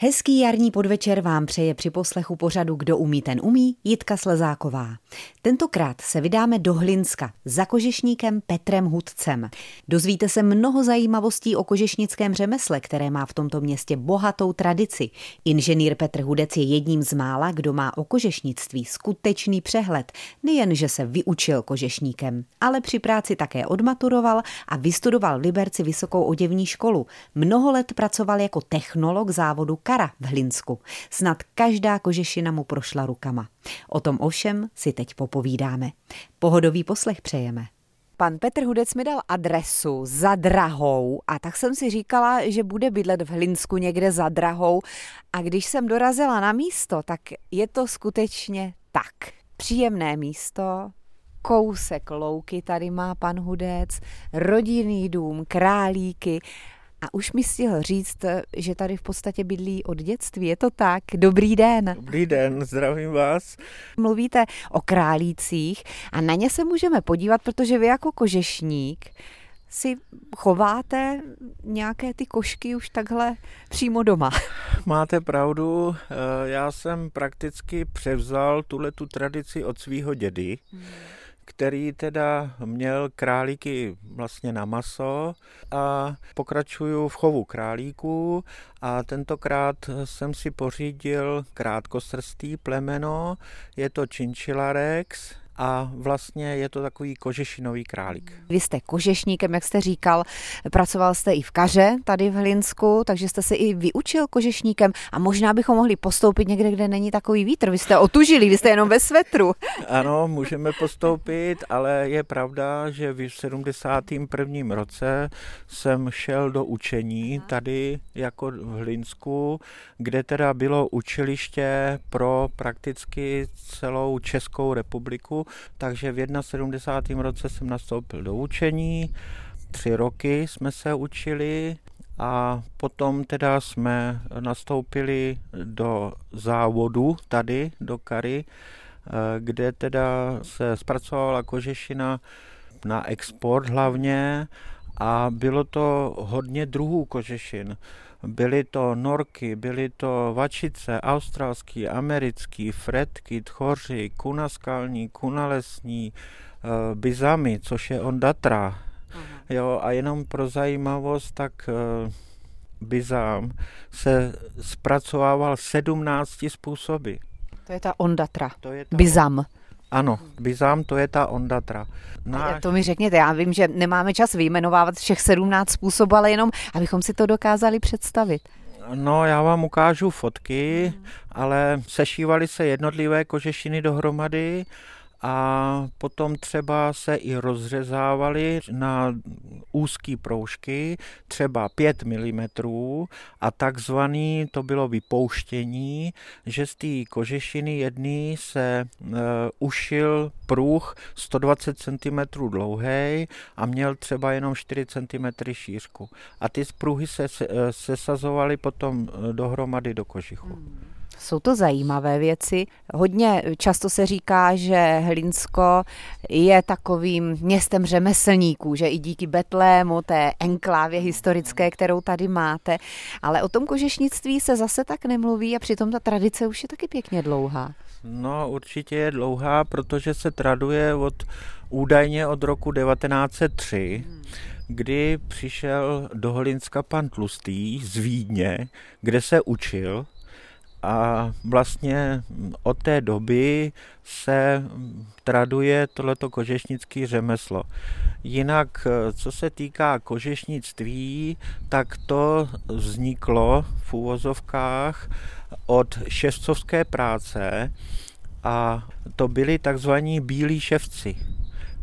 Hezký jarní podvečer vám přeje při poslechu pořadu Kdo umí, ten umí, Jitka Slezáková. Tentokrát se vydáme do Hlinska za kožešníkem Petrem Hudcem. Dozvíte se mnoho zajímavostí o kožešnickém řemesle, které má v tomto městě bohatou tradici. Inženýr Petr Hudec je jedním z mála, kdo má o kožešnictví skutečný přehled. Nejen, že se vyučil kožešníkem, ale při práci také odmaturoval a vystudoval v Liberci vysokou oděvní školu. Mnoho let pracoval jako technolog závodu Kara v Hlinsku. Snad každá kožešina mu prošla rukama. O tom ovšem si teď popovídáme. Pohodový poslech přejeme. Pan Petr Hudec mi dal adresu za drahou a tak jsem si říkala, že bude bydlet v Hlinsku někde za drahou a když jsem dorazila na místo, tak je to skutečně tak. Příjemné místo, kousek louky tady má pan Hudec, rodinný dům, králíky a už mi stihl říct, že tady v podstatě bydlí od dětství. Je to tak? Dobrý den. Dobrý den, zdravím vás. Mluvíte o králících a na ně se můžeme podívat, protože vy jako kožešník si chováte nějaké ty košky už takhle přímo doma. Máte pravdu, eh, já jsem prakticky převzal tuhle tu tradici od svého dědy. Hmm který teda měl králíky vlastně na maso a pokračuju v chovu králíků a tentokrát jsem si pořídil krátkosrstý plemeno, je to Chinchilla Rex, a vlastně je to takový kožešinový králík. Vy jste kožešníkem, jak jste říkal, pracoval jste i v Kaře tady v Hlinsku, takže jste se i vyučil kožešníkem a možná bychom mohli postoupit někde, kde není takový vítr. Vy jste otužili, vy jste jenom ve svetru. Ano, můžeme postoupit, ale je pravda, že v 71. roce jsem šel do učení tady jako v Hlinsku, kde teda bylo učiliště pro prakticky celou Českou republiku takže v 71. roce jsem nastoupil do učení, tři roky jsme se učili a potom teda jsme nastoupili do závodu tady, do Kary, eh, kde teda se zpracovala kožešina na export hlavně a bylo to hodně druhů kožešin. Byly to norky, byly to vačice, australský, americký, fretky, tchoři, kuna skalní, kuna lesní, uh, bizamy, což je ondatra. Aha. Jo, a jenom pro zajímavost, tak uh, bizám se zpracovával 17 způsoby. To je ta ondatra, to je ta bizam. Ano, Bizám to je ta ondatra. Náš... To mi řekněte, já vím, že nemáme čas vyjmenovávat všech 17 způsobů, ale jenom, abychom si to dokázali představit. No, já vám ukážu fotky, hmm. ale sešívaly se jednotlivé kožešiny dohromady a potom třeba se i rozřezávaly na úzké proužky, třeba 5 mm a takzvaný to bylo vypouštění, že z té kožešiny jedný se e, ušil pruh 120 cm dlouhý a měl třeba jenom 4 cm šířku. A ty pruhy se sesazovaly potom e, dohromady do kožichu. Hmm. Jsou to zajímavé věci. Hodně často se říká, že Hlinsko je takovým městem řemeslníků, že i díky Betlému, té enklávě historické, kterou tady máte. Ale o tom kožešnictví se zase tak nemluví a přitom ta tradice už je taky pěkně dlouhá. No určitě je dlouhá, protože se traduje od údajně od roku 1903, hmm kdy přišel do Holinska pan Tlustý z Vídně, kde se učil a vlastně od té doby se traduje tohleto kožešnické řemeslo. Jinak, co se týká kožešnictví, tak to vzniklo v úvozovkách od ševcovské práce a to byli takzvaní bílí ševci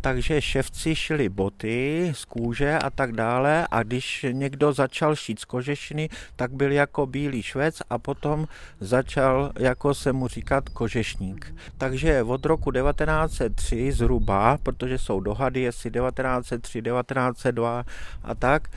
takže ševci šili boty z kůže a tak dále a když někdo začal šít z kožešiny, tak byl jako bílý švec a potom začal, jako se mu říkat, kožešník. Takže od roku 1903 zhruba, protože jsou dohady, jestli 1903, 1902 a tak,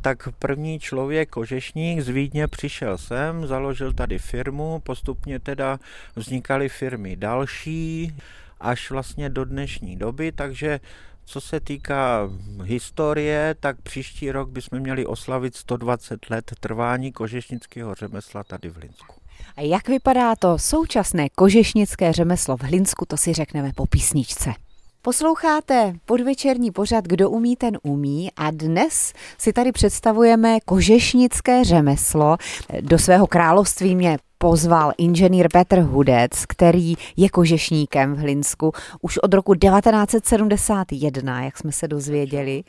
tak první člověk, kožešník z Vídně přišel sem, založil tady firmu, postupně teda vznikaly firmy další, až vlastně do dnešní doby, takže Co se týká historie, tak příští rok bychom měli oslavit 120 let trvání kožešnického řemesla tady v Hlinsku. A jak vypadá to současné kožešnické řemeslo v Hlinsku, to si řekneme po písničce. Posloucháte podvečerní pořad Kdo umí, ten umí a dnes si tady představujeme kožešnické řemeslo. Do svého království mě pozval inženýr Petr Hudec, který je kožešníkem v Hlinsku už od roku 1971, jak jsme se dozvěděli.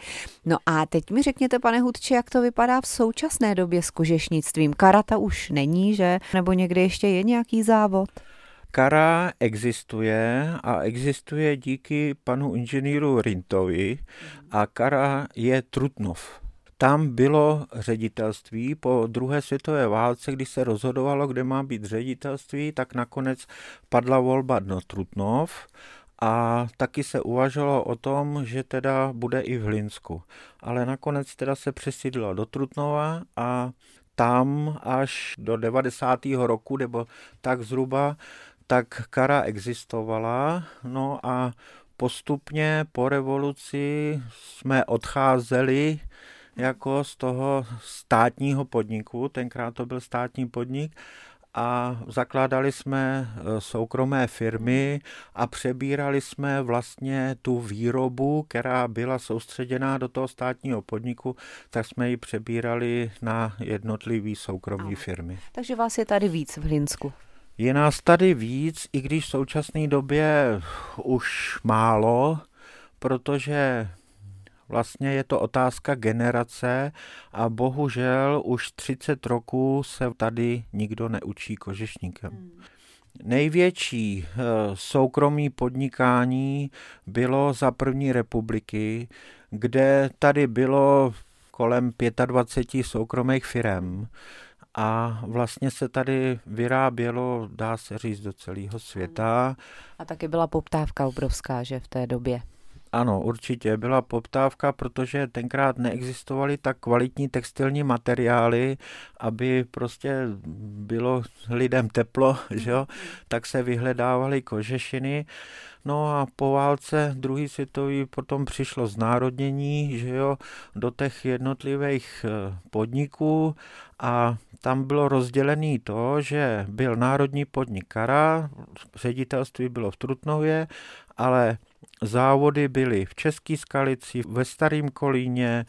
No a teď mi řekněte, pane Hudče, jak to vypadá v současné době s kožešnictvím. Karata už není, že? Nebo někdy ještě je nějaký závod? Kara existuje a existuje díky panu inženýru Rintovi a Kara je Trutnov. Tam bylo ředitelství po druhé světové válce, když se rozhodovalo, kde má být ředitelství, tak nakonec padla volba do Trutnov a taky se uvažovalo o tom, že teda bude i v Hlinsku. Ale nakonec teda se přesídlila do Trutnova a tam až do 90. roku, nebo tak zhruba, tak kara existovala, no a postupně po revoluci jsme odcházeli jako z toho státního podniku, tenkrát to byl státní podnik, a zakládali jsme e, soukromé firmy a přebírali jsme vlastně tu výrobu, která byla soustředěná do toho státního podniku, tak jsme ji přebírali na jednotlivé soukromé firmy. Takže vás je tady víc v Hlinsku. Je nás tady víc, i když v současné době už málo, protože vlastně je to otázka generace a bohužel už 30 roků se tady nikdo neučí kožešníkem. Hmm. Největší eh, soukromí podnikání bylo za první republiky, kde tady bylo kolem 25 soukromých firm a vlastně se tady vyrábělo, dá se říct, do celého světa. A taky byla poptávka obrovská, že v té době. Ano, určitě byla poptávka, protože tenkrát neexistovaly tak kvalitní textilní materiály, aby prostě bylo lidem teplo, že jo? tak se vyhledávaly kožešiny. No a po válce druhý světový potom přišlo znárodnění, že jo, do těch jednotlivých eh, podniků a tam bylo rozdělené to, že byl národní podnik Kara, ředitelství bylo v Trutnově, ale Závody byly v České Skalici, ve Starém Kolíně,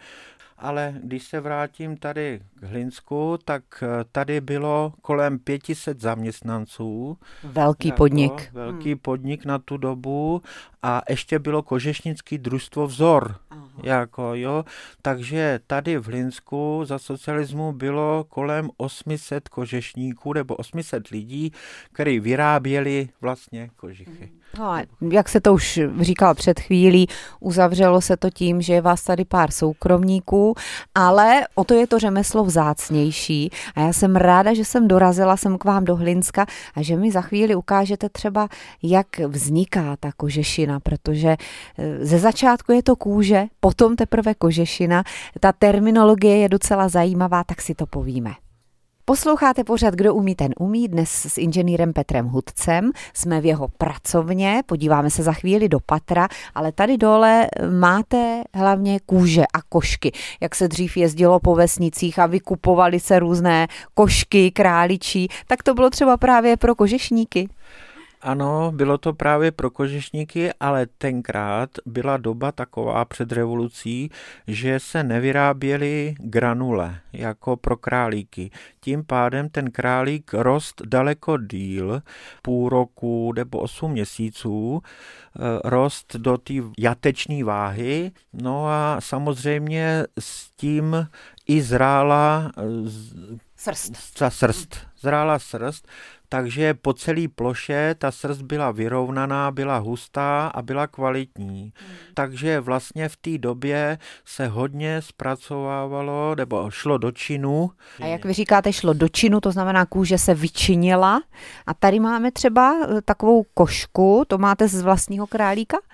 ale když se vrátím tady k Hlinsku, tak eh, tady bylo kolem 500 zaměstnanců. Velký jako podnik. Velký hmm. podnik na tu dobu a ještě bylo kožešnický družstvo Vzor. Aha. Jako, jo. Takže tady v Hlinsku za socialismu bylo kolem 800 kožešníků nebo 800 lidí, kteří vyráběli vlastně kožichy. No a jak se to už říkal před chvílí, uzavřelo se to tím, že je vás tady pár soukromníků, ale o to je to řemeslo vzácnější a já jsem ráda, že jsem dorazila sem k vám do Hlinska a že mi za chvíli ukážete třeba, jak vzniká ta kožešina, protože eh, ze začátku je to kůže, potom teprve kožešina. Ta terminologie je docela zajímavá, tak si to povíme. Posloucháte pořád, kdo umí, ten umí. Dnes s inženýrem Petrem Hudcem. Jsme v jeho pracovně, podíváme se za chvíli do patra, ale tady dole máte hlavně kůže a košky. Jak se dřív jezdilo po vesnicích a vykupovali se různé košky, králičí, tak to bylo třeba právě pro kožešníky. Ano, bylo to právě pro kožešníky, ale tenkrát byla doba taková před revolucí, že se nevyráběly granule jako pro králíky. Tím pádem ten králík rost daleko díl, půl roku nebo 8 měsíců, eh, rost do té jateční váhy. No a samozřejmě s tím i zrála eh, srst. srst. Zrála srst, takže po celé ploše ta srst byla vyrovnaná, byla hustá a byla kvalitní. Hmm. Takže vlastně v té době se hodně zpracovávalo, nebo šlo do činu. A jak vy říkáte, šlo do činu, to znamená kůže se vyčinila. A tady máme třeba eh, takovou košku, to máte z vlastního králíka?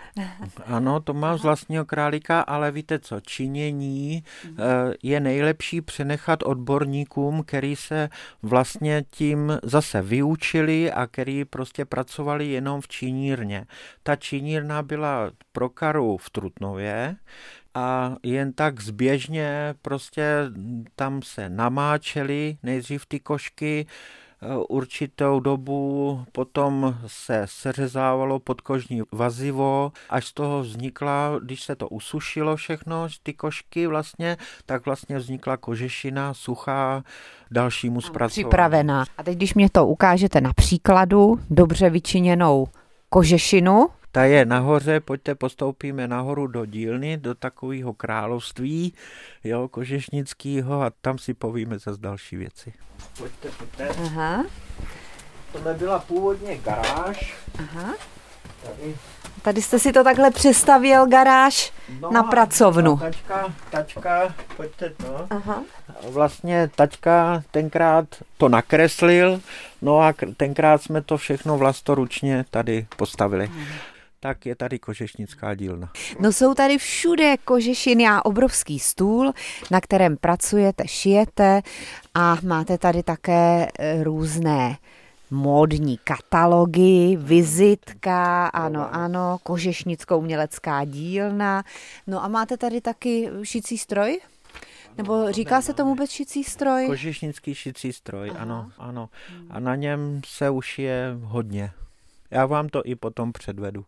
Ano, to mám z vlastního králíka, ale víte co, činění hmm. eh, je nejlepší přenechat odborníkům, který se vlastně tím zase využívají vyučili a který prostě pracovali jenom v činírně. Ta činírna byla pro Karu v Trutnově a jen tak zběžně prostě tam se namáčeli nejdřív ty košky, určitou dobu, potom se seřezávalo podkožní vazivo, až z toho vznikla, když se to usušilo všechno, ty košky vlastně, tak vlastně vznikla kožešina suchá dalšímu zpracování. Připravená. A teď, když mě to ukážete na příkladu, dobře vyčiněnou kožešinu, ta je nahoře, pojďte postoupíme nahoru do dílny, do takového království, jo, kožešnického a tam si povíme zase další věci. Pojďte, pojďte. Aha. Tohle byla původně garáž. Aha. Tady. Tady jste si to takhle přestavěl garáž no, na pracovnu. Tačka, tačka, pojďte to. Aha. Vlastně tačka tenkrát to nakreslil, no a tenkrát jsme to všechno vlastoručně tady postavili. Aha tak je tady kožešnická dílna. No jsou tady všude kožešiny a obrovský stůl, na kterém pracujete, šijete a máte tady také e, různé módní katalogy, vizitka, ano, ano, kožešnickou umělecká dílna. No a máte tady taky šicí stroj? Nebo říká se tomu vůbec šicí stroj? Kožešnický šicí stroj, Aha. ano, ano. A na něm se už je hodně. Já vám to i potom předvedu.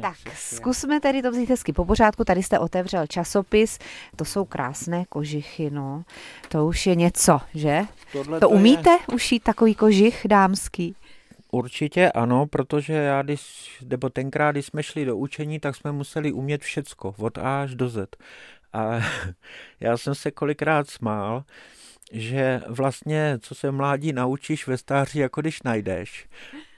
Tak, zkusme tedy to vzít hezky po pořádku. Tady jste otevřel časopis, to jsou krásné kožichy, no. To už je něco, že? Tohle to, to umíte je... ušít takový kožich dámský? Určitě ano, protože já, když, nebo tenkrát, když jsme šli do učení, tak jsme museli umět všecko, od A až do Z. A já jsem se kolikrát smál, že vlastně, co se mládí naučíš ve stáří, jako když najdeš.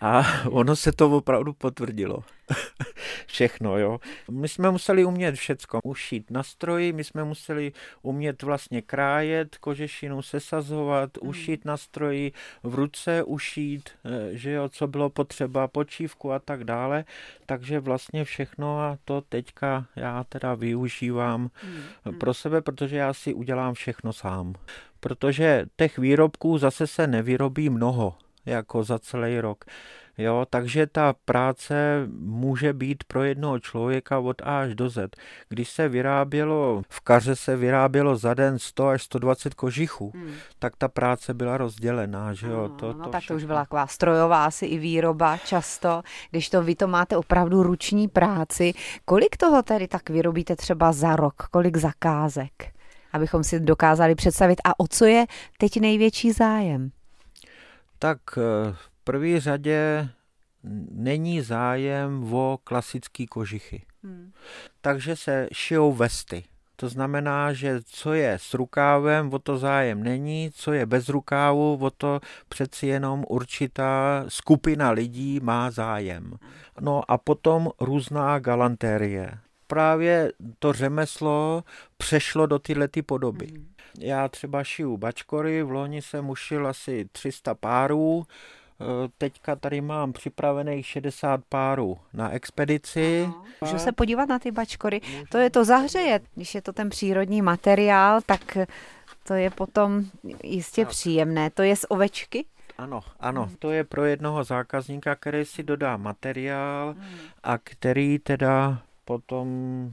A ono se to opravdu potvrdilo. Všechno, jo. My jsme museli umět všecko. Ušít na stroji, my jsme museli umět vlastně krájet, kožešinu sesazovat, hmm. ušít na stroji, v ruce ušít, eh, že jo, co bylo potřeba, počívku a tak dále. Takže vlastně všechno a to teďka já teda využívám hmm. pro sebe, protože já si udělám všechno sám protože těch výrobků zase se nevyrobí mnoho, jako za celý rok. Jo, takže ta práce může být pro jednoho člověka od A až do Z. Když se vyrábělo, v kaře se vyrábělo za den 100 až 120 kožichů, hmm. tak ta práce byla rozdělená, že jo. To, no, to tak to už byla taková strojová asi i výroba často, když to vy to máte opravdu ruční práci. Kolik toho tedy tak vyrobíte třeba za rok? Kolik zakázek? Abychom si dokázali představit. A o co je teď největší zájem? Tak eh, v první řadě není zájem o klasické kožichy. Hmm. Takže se šijou vesty. To znamená, že co je s rukávem, o to zájem není, co je bez rukávu, o to přeci jenom určitá skupina lidí má zájem. No a potom různá galantérie právě to řemeslo přešlo do tyhle ty podoby. Mm. Já třeba šiju bačkory, v loni jsem ušil asi 300 párů, e, Teďka tady mám připravených 60 párů na expedici. Můžu se podívat na ty bačkory? Můžu. To je to zahřeje. Když je to ten přírodní materiál, tak to je potom jistě tak. příjemné. To je z ovečky? Ano, ano, hmm. to je pro jednoho zákazníka, který si dodá materiál hmm. a který teda potom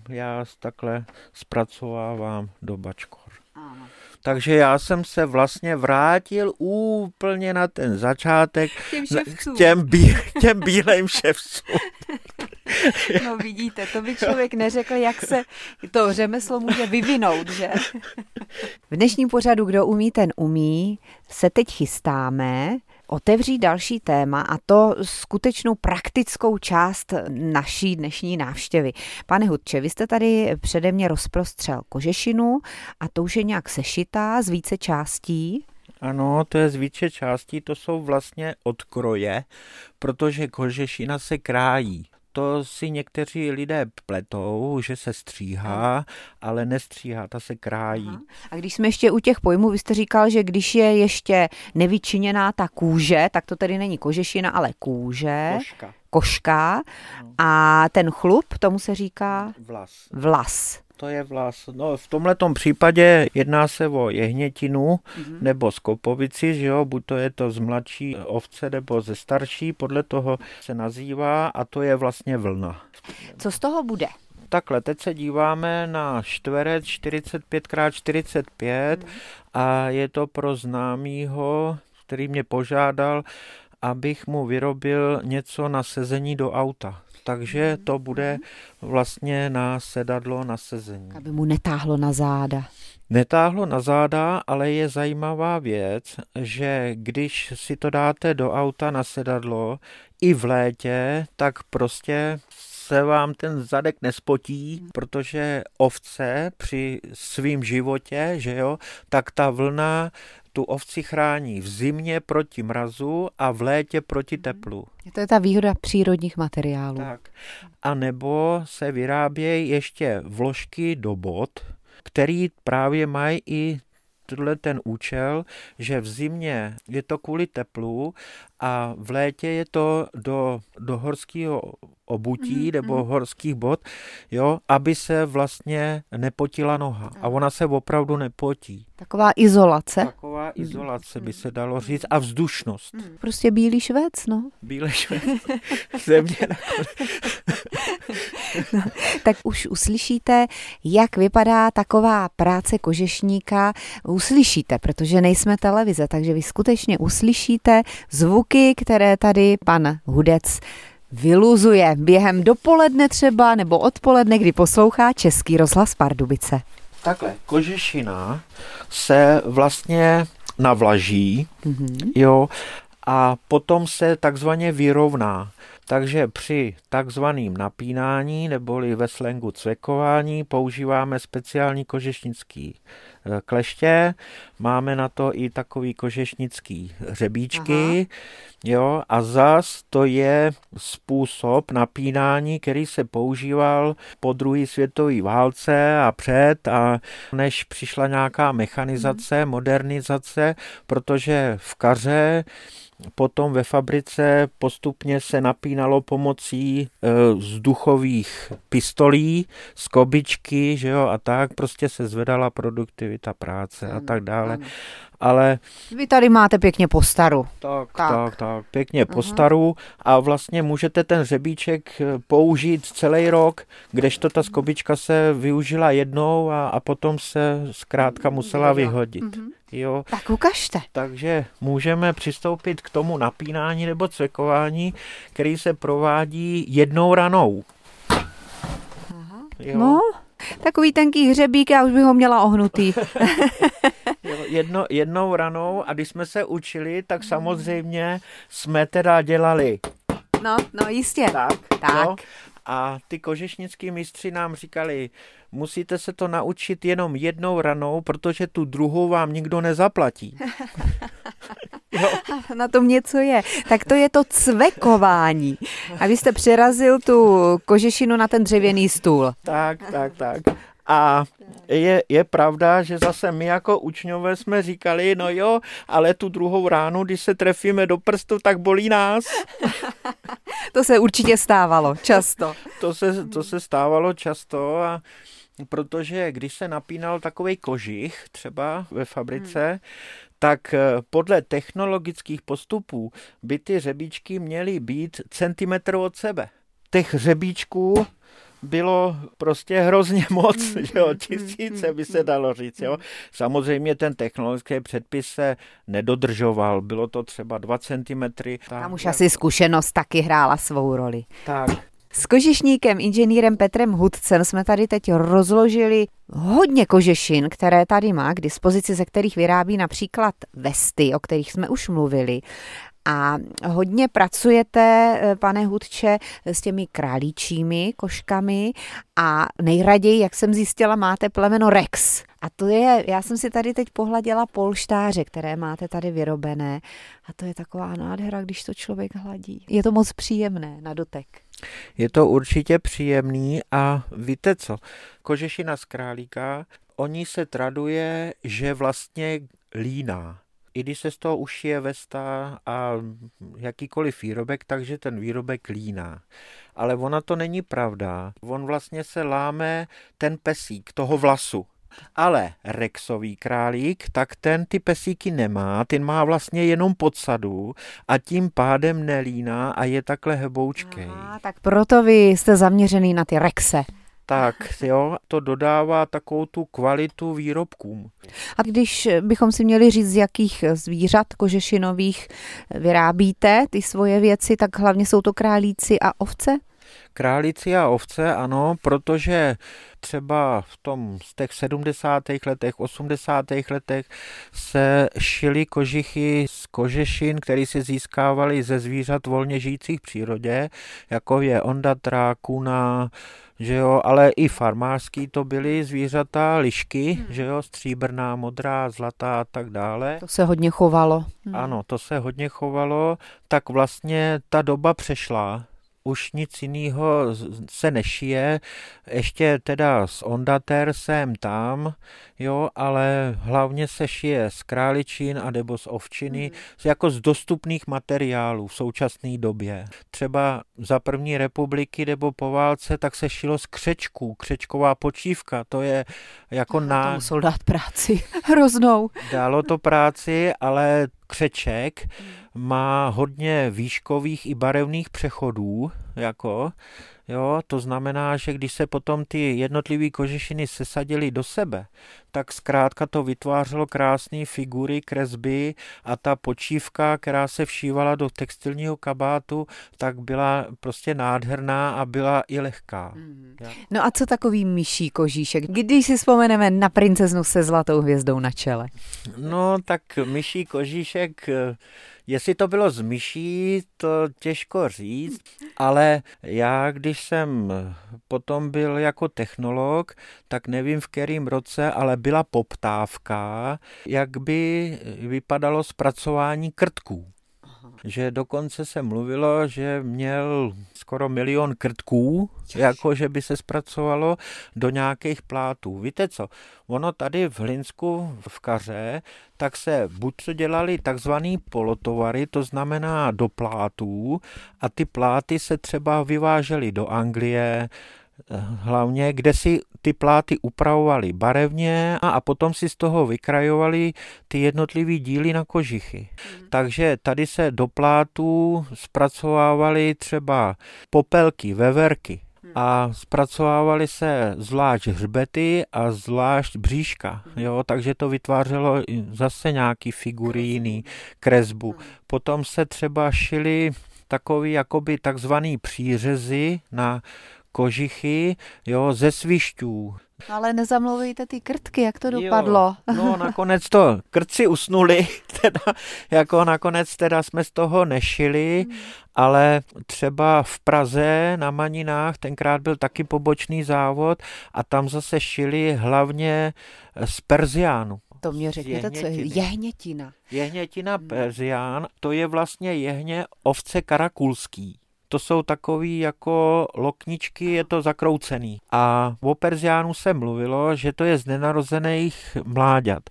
já takhle zpracovávám do bačkor. Ano. Takže já jsem se vlastně vrátil úplně na ten začátek k těm, bí, těm bílým ševcům. No vidíte, to by člověk neřekl, jak se to řemeslo může vyvinout, že? V dnešním pořadu Kdo umí, ten umí se teď chystáme otevřít další téma a to skutečnou praktickou část naší dnešní návštěvy. Pane Hudče, vy jste tady přede mě rozprostřel kožešinu a to už je nějak sešitá z více částí. Ano, to je z více částí, to jsou vlastně odkroje, protože kožešina se krájí to si někteří lidé pletou, že se stříhá, ale nestříhá, ta se krájí. Aha. A když jsme ještě u těch pojmů, vy jste říkal, že když je ještě nevyčiněná ta kůže, tak to tedy není kožešina, ale kůže. Koška. Koška. A ten chlup, tomu se říká? Vlas. Vlas. To je vlas. No, v tomto případě jedná se o jehnětinu mm-hmm. nebo skopovici, že jo, buď to je to z mladší ovce nebo ze starší, podle toho se nazývá a to je vlastně vlna. Co z toho bude? Takhle, teď se díváme na čtverec 45x45 mm. a je to pro známýho, který mě požádal, abych mu vyrobil něco na sezení do auta. Takže to bude vlastně na sedadlo na sezení. Aby mu netáhlo na záda. Netáhlo na záda, ale je zajímavá věc, že když si to dáte do auta na sedadlo i v létě, tak prostě se vám ten zadek nespotí, protože ovce při svým životě, že jo, tak ta vlna tu ovci chrání v zimě proti mrazu a v létě proti mhm. teplu. To je ta výhoda přírodních materiálů. Tak. A nebo se vyrábějí ještě vložky do bod, který právě mají i tenhle ten účel, že v zimě je to kvůli teplu a v létě je to do, do horského obutí mm-hmm. nebo horských bod, jo, aby se vlastně nepotila noha. A ona se opravdu nepotí. Taková izolace. Taková izolace by se dalo říct a vzdušnost. Mm. Prostě bílý švec, no. Bílý švec. Země no, tak už uslyšíte, jak vypadá taková práce kožešníka. Uslyšíte, protože nejsme televize, takže vy skutečně uslyšíte zvuky, které tady pan Hudec vyluzuje během dopoledne třeba nebo odpoledne, kdy poslouchá Český rozhlas Pardubice. Takhle, kožešina se vlastně navlaží, mm-hmm. jo, a potom se takzvaně vyrovná. Takže při takzvaném napínání neboli ve slengu cvekování používáme speciální kožešnický kleště, máme na to i takový kožešnický hřebíčky, Aha. jo, a zas to je způsob napínání, který se používal po druhé světové válce a před a než přišla nějaká mechanizace, hmm. modernizace, protože v kaře Potom ve fabrice postupně se napínalo pomocí e, vzduchových pistolí, skobičky, že jo, a tak prostě se zvedala produktivita práce a tak dále. Ale... Vy tady máte pěkně postaru. Tak, tak, tak, tak pěkně uh-huh. postaru a vlastně můžete ten řebíček e, použít celý rok, kdežto ta skobička se využila jednou a, a potom se zkrátka musela vyhodit. Uh-huh. Jo. Tak ukažte. Takže můžeme přistoupit k tomu napínání nebo cvekování, který se provádí jednou ranou. Aha. Jo. No, takový tenký hřebík, já už bych ho měla ohnutý. jedno, jednou ranou a když jsme se učili, tak samozřejmě jsme teda dělali. No, no jistě. Tak, tak. Jo? A ty kožešnický mistři nám říkali, musíte se to naučit jenom jednou ranou, protože tu druhou vám nikdo nezaplatí. jo. Na tom něco je. Tak to je to cvekování. A vy jste přerazil tu kožešinu na ten dřevěný stůl. Tak, tak, tak. A je, je pravda, že zase my jako učňové jsme říkali, no jo, ale tu druhou ránu, když se trefíme do prstu, tak bolí nás. to se určitě stávalo, často. to, se, to se stávalo často a protože když se napínal takový kožich třeba ve fabrice, hmm. tak eh, podle technologických postupů by ty řebíčky měly být centimetr od sebe. Těch řebíčků bylo prostě hrozně moc, mm, že jo, mm, tisíce by se mm, dalo říct, jo. Samozřejmě ten technologický předpis se nedodržoval, bylo to třeba 2 cm. Tam už asi zkušenost taky hrála svou roli. Tak. S kožešníkem, inženýrem Petrem Hudcem jsme tady teď rozložili hodně kožešin, které tady má k dispozici, ze kterých vyrábí například vesty, o kterých jsme už mluvili. A hodně pracujete, eh, pane Hudče, s těmi králíčími koškami a nejraději, jak jsem zjistila, máte plemeno Rex. A to je, já jsem si tady teď pohladila polštáře, které máte tady vyrobené. A to je taková nádhera, když to člověk hladí. Je to moc příjemné na dotek. Je to určitě příjemný a víte co, kožešina z králíka, oni se traduje, že vlastně líná i když se z toho ušije vesta a jakýkoliv výrobek, takže ten výrobek líná. Ale ona to není pravda. On vlastně se láme ten pesík toho vlasu. Ale Rexový králík, tak ten ty pesíky nemá, ten má vlastně jenom podsadu a tím pádem nelíná a je takhle heboučkej. Aha, tak proto vy jste zaměřený na ty Rexe. Tak jo, to dodává takovou tu kvalitu výrobkům. A když bychom si měli říct, z jakých zvířat kožešinových vyrábíte ty svoje věci, tak hlavně jsou to králíci a ovce? Králíci a ovce, ano, protože třeba v tom z těch 70. letech, 80. letech se šily kožichy z kožešin, které se získávaly ze zvířat volně žijících v přírodě, jako je ondatra, kuna, že jo, ale i farmářský to byly zvířata, lišky, hmm. že jo, stříbrná, modrá, zlatá a tak dále. To se hodně chovalo. Hmm. Ano, to se hodně chovalo, tak vlastně ta doba přešla už nic jiného se nešije, ještě teda s ondater sem tam, jo, ale hlavně se šije z králičin a nebo z ovčiny, mm. jako z dostupných materiálů v současné době. Třeba za první republiky nebo po válce, tak se šilo z křečků, křečková počívka, to je jako na... To musel dát práci hroznou. Dalo to práci, ale křeček má hodně výškových i barevných přechodů, jako, jo, to znamená, že když se potom ty jednotlivé kožešiny sesadily do sebe, tak zkrátka to vytvářelo krásné figury, kresby a ta počívka, která se všívala do textilního kabátu, tak byla prostě nádherná a byla i lehká. Mm. No a co takový myší kožíšek, když si vzpomeneme na princeznu se zlatou hvězdou na čele? No tak myší kožíšek Jestli to bylo z myší, to těžko říct, ale já, když jsem potom byl jako technolog, tak nevím v kterým roce, ale byla poptávka, jak by vypadalo zpracování krtků že dokonce se mluvilo, že měl skoro milion krtků, jako že by se zpracovalo do nějakých plátů. Víte co, ono tady v Hlinsku v Kaře, tak se buď to dělali takzvaný polotovary, to znamená do plátů, a ty pláty se třeba vyvážely do Anglie, hlavně, kde si ty pláty upravovali barevně a, potom si z toho vykrajovali ty jednotlivé díly na kožichy. Mm. Takže tady se do plátů zpracovávaly třeba popelky, veverky hmm. a zpracovávaly se zvlášť hřbety a zvlášť bříška, hmm. jo, takže to vytvářelo zase nějaký figuríny, kresbu. Hmm. Potom se třeba šily takový jakoby takzvaný přířezy na kožichy, jo, ze svišťů. Ale nezamlouvejte ty krtky, jak to dopadlo? Jo, no nakonec to krtci usnuli, teda, jako nakonec teda jsme z toho nešili, hmm. ale třeba v Praze na Maninách tenkrát byl taky pobočný závod a tam zase šili hlavně z perziánu. To mě řekněte, co je jehnětina. Jehnětina hmm. perzián, to je vlastně jehně ovce karakulský to jsou takový jako lokničky, je to zakroucený. A o Perziánu se mluvilo, že to je z nenarozených mláďat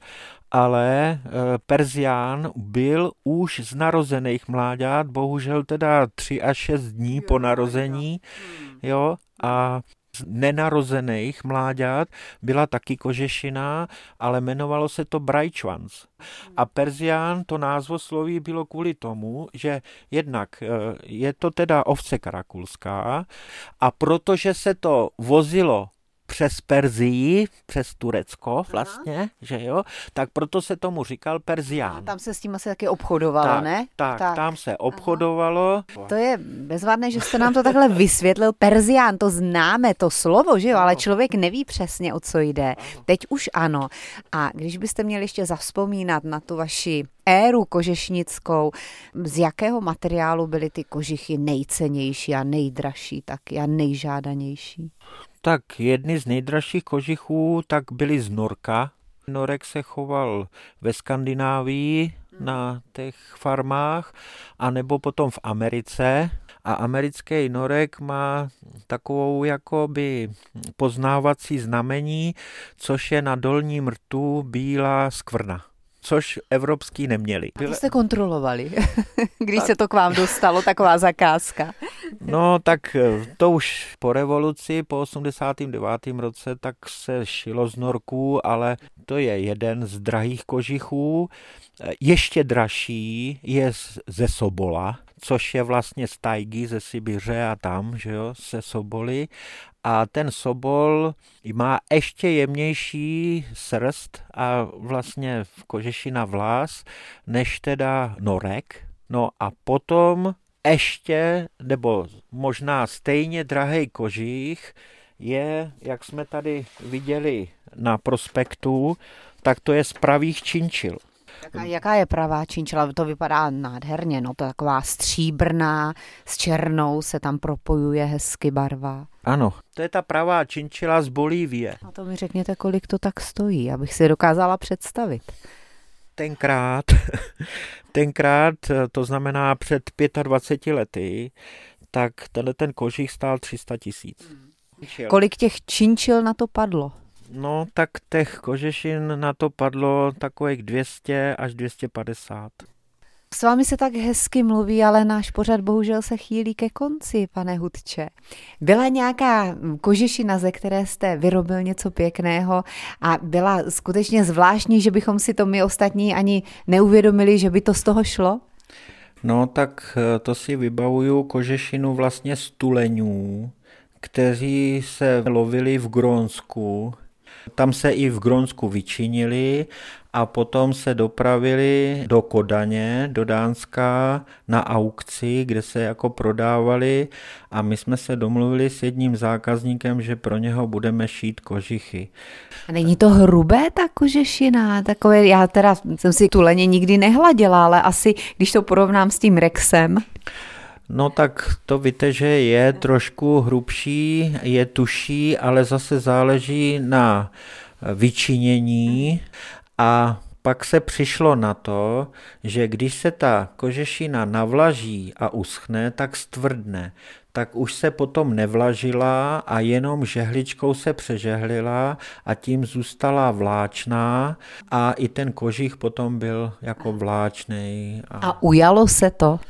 ale e, Perzián byl už z narozených mláďat, bohužel teda 3 až 6 dní po narození, hmm. jo, a nenarozených mláďat byla taky kožešina, ale jmenovalo se to Brajčvans. A Perzián to názvosloví bylo kvůli tomu, že jednak eh, je to teda ovce karakulská a protože se to vozilo přes Perzii, přes Turecko vlastně, Aha. že jo, tak proto se tomu říkal Perzián. A tam se s tím asi taky obchodovalo, tak, ne? Tak, tak, tam se obchodovalo. Aha. To je bezvadné, že jste nám to takhle vysvětlil. Perzián, to známe, to slovo, že jo, ale člověk neví přesně, o co jde. Teď už ano. A když byste měli ještě zavzpomínat na tu vaši éru kožešnickou, z jakého materiálu byly ty kožichy nejcennější a nejdražší taky a nejžádanější? Tak jedny z nejdražších kožichů tak byly z Norka. Norek se choval ve Skandinávii na těch farmách, anebo potom v Americe. A americký norek má takovou jakoby poznávací znamení, což je na dolním rtu bílá skvrna. Což evropský neměli. A to jste kontrolovali, když tak. se to k vám dostalo, taková zakázka. No tak eh, to už po revoluci, po 89. roce, tak se šilo z norků, ale to je jeden z drahých kožichů. Eh, ještě dražší je ze Sobola, což je vlastně z tajgy ze Sibiře a tam, že jo, se Soboly. A ten sobol má ještě jemnější srst a vlastně v kožešina vlas, než teda norek. No a potom ještě, nebo možná stejně drahý kožich je, jak jsme tady viděli na prospektu, tak to je z pravých činčil. Jaká, jaká je pravá činčila? To vypadá nádherně, no to je taková stříbrná, s černou se tam propojuje hezky barva. Ano, to je ta pravá činčila z Bolívie. A to mi řekněte, kolik to tak stojí, abych si dokázala představit. Tenkrát, tenkrát, to znamená před 25 lety, tak tenhle ten kožich stál 300 tisíc. Kolik těch činčil na to padlo? No, tak těch kožešin na to padlo takových 200 až 250. S vámi se tak hezky mluví, ale náš pořad bohužel se chýlí ke konci, pane Hudče. Byla nějaká kožešina, ze které jste vyrobil něco pěkného a byla skutečně zvláštní, že bychom si to my ostatní ani neuvědomili, že by to z toho šlo? No tak eh, to si vybavuju kožešinu vlastně z tuleňů, kteří se lovili v Grónsku tam se i v Gronsku vyčinili a potom se dopravili do Kodaně, do Dánska, na aukci, kde se jako prodávali a my jsme se domluvili s jedním zákazníkem, že pro něho budeme šít kožichy. A není to hrubé ta kožešina? Takové, já teda jsem si tu leně nikdy nehladila, ale asi, když to porovnám s tím Rexem, No tak to víte, že je trošku hrubší, je tuší, ale zase záleží na vyčinění a pak se přišlo na to, že když se ta kožešina navlaží a uschne, tak stvrdne. Tak už se potom nevlažila a jenom žehličkou se přežehlila a tím zůstala vláčná a i ten kožich potom byl jako vláčný. A, a ujalo se to?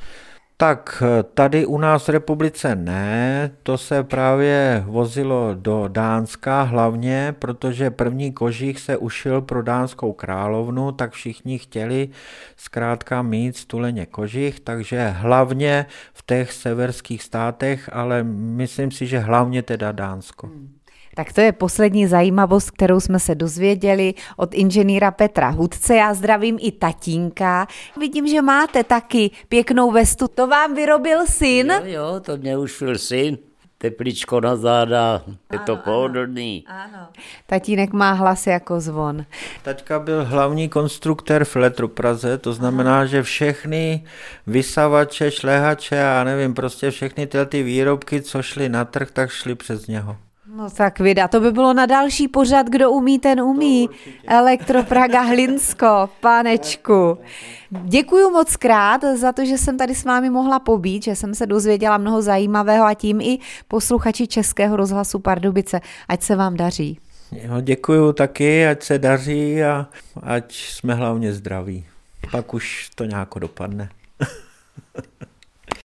Tak eh, tady u nás v republice ne, to se právě vozilo do Dánska hlavně, protože první kožich se ušil pro dánskou královnu, tak všichni chtěli zkrátka mít stuleně kožich, takže hlavně v těch severských státech, ale myslím si, že hlavně teda Dánsko. Hmm. Tak to je poslední zajímavost, kterou jsme se dozvěděli od inženýra Petra Hudce. Já zdravím i tatínka. Vidím, že máte taky pěknou vestu. To vám vyrobil syn? Jo, jo, to mě ušil syn tepličko na záda, je ano, to pohodlný. Ano, ano. Tatínek má hlas jako zvon. Taťka byl hlavní konstruktér v Letru Praze, to znamená, ano. že všechny vysavače, šlehače a nevím, prostě všechny tyhle ty výrobky, co šly na trh, tak šly přes něho. No tak vida, to by bylo na další pořad, kdo umí, ten umí. Elektropraga Hlinsko, panečku. Děkuji moc krát za to, že jsem tady s vámi mohla pobít, že jsem se dozvěděla mnoho zajímavého a tím i posluchači Českého rozhlasu Pardubice. Ať se vám daří. Jo, děkuju taky, ať se daří a ať jsme hlavně zdraví. Pak už to nějak dopadne.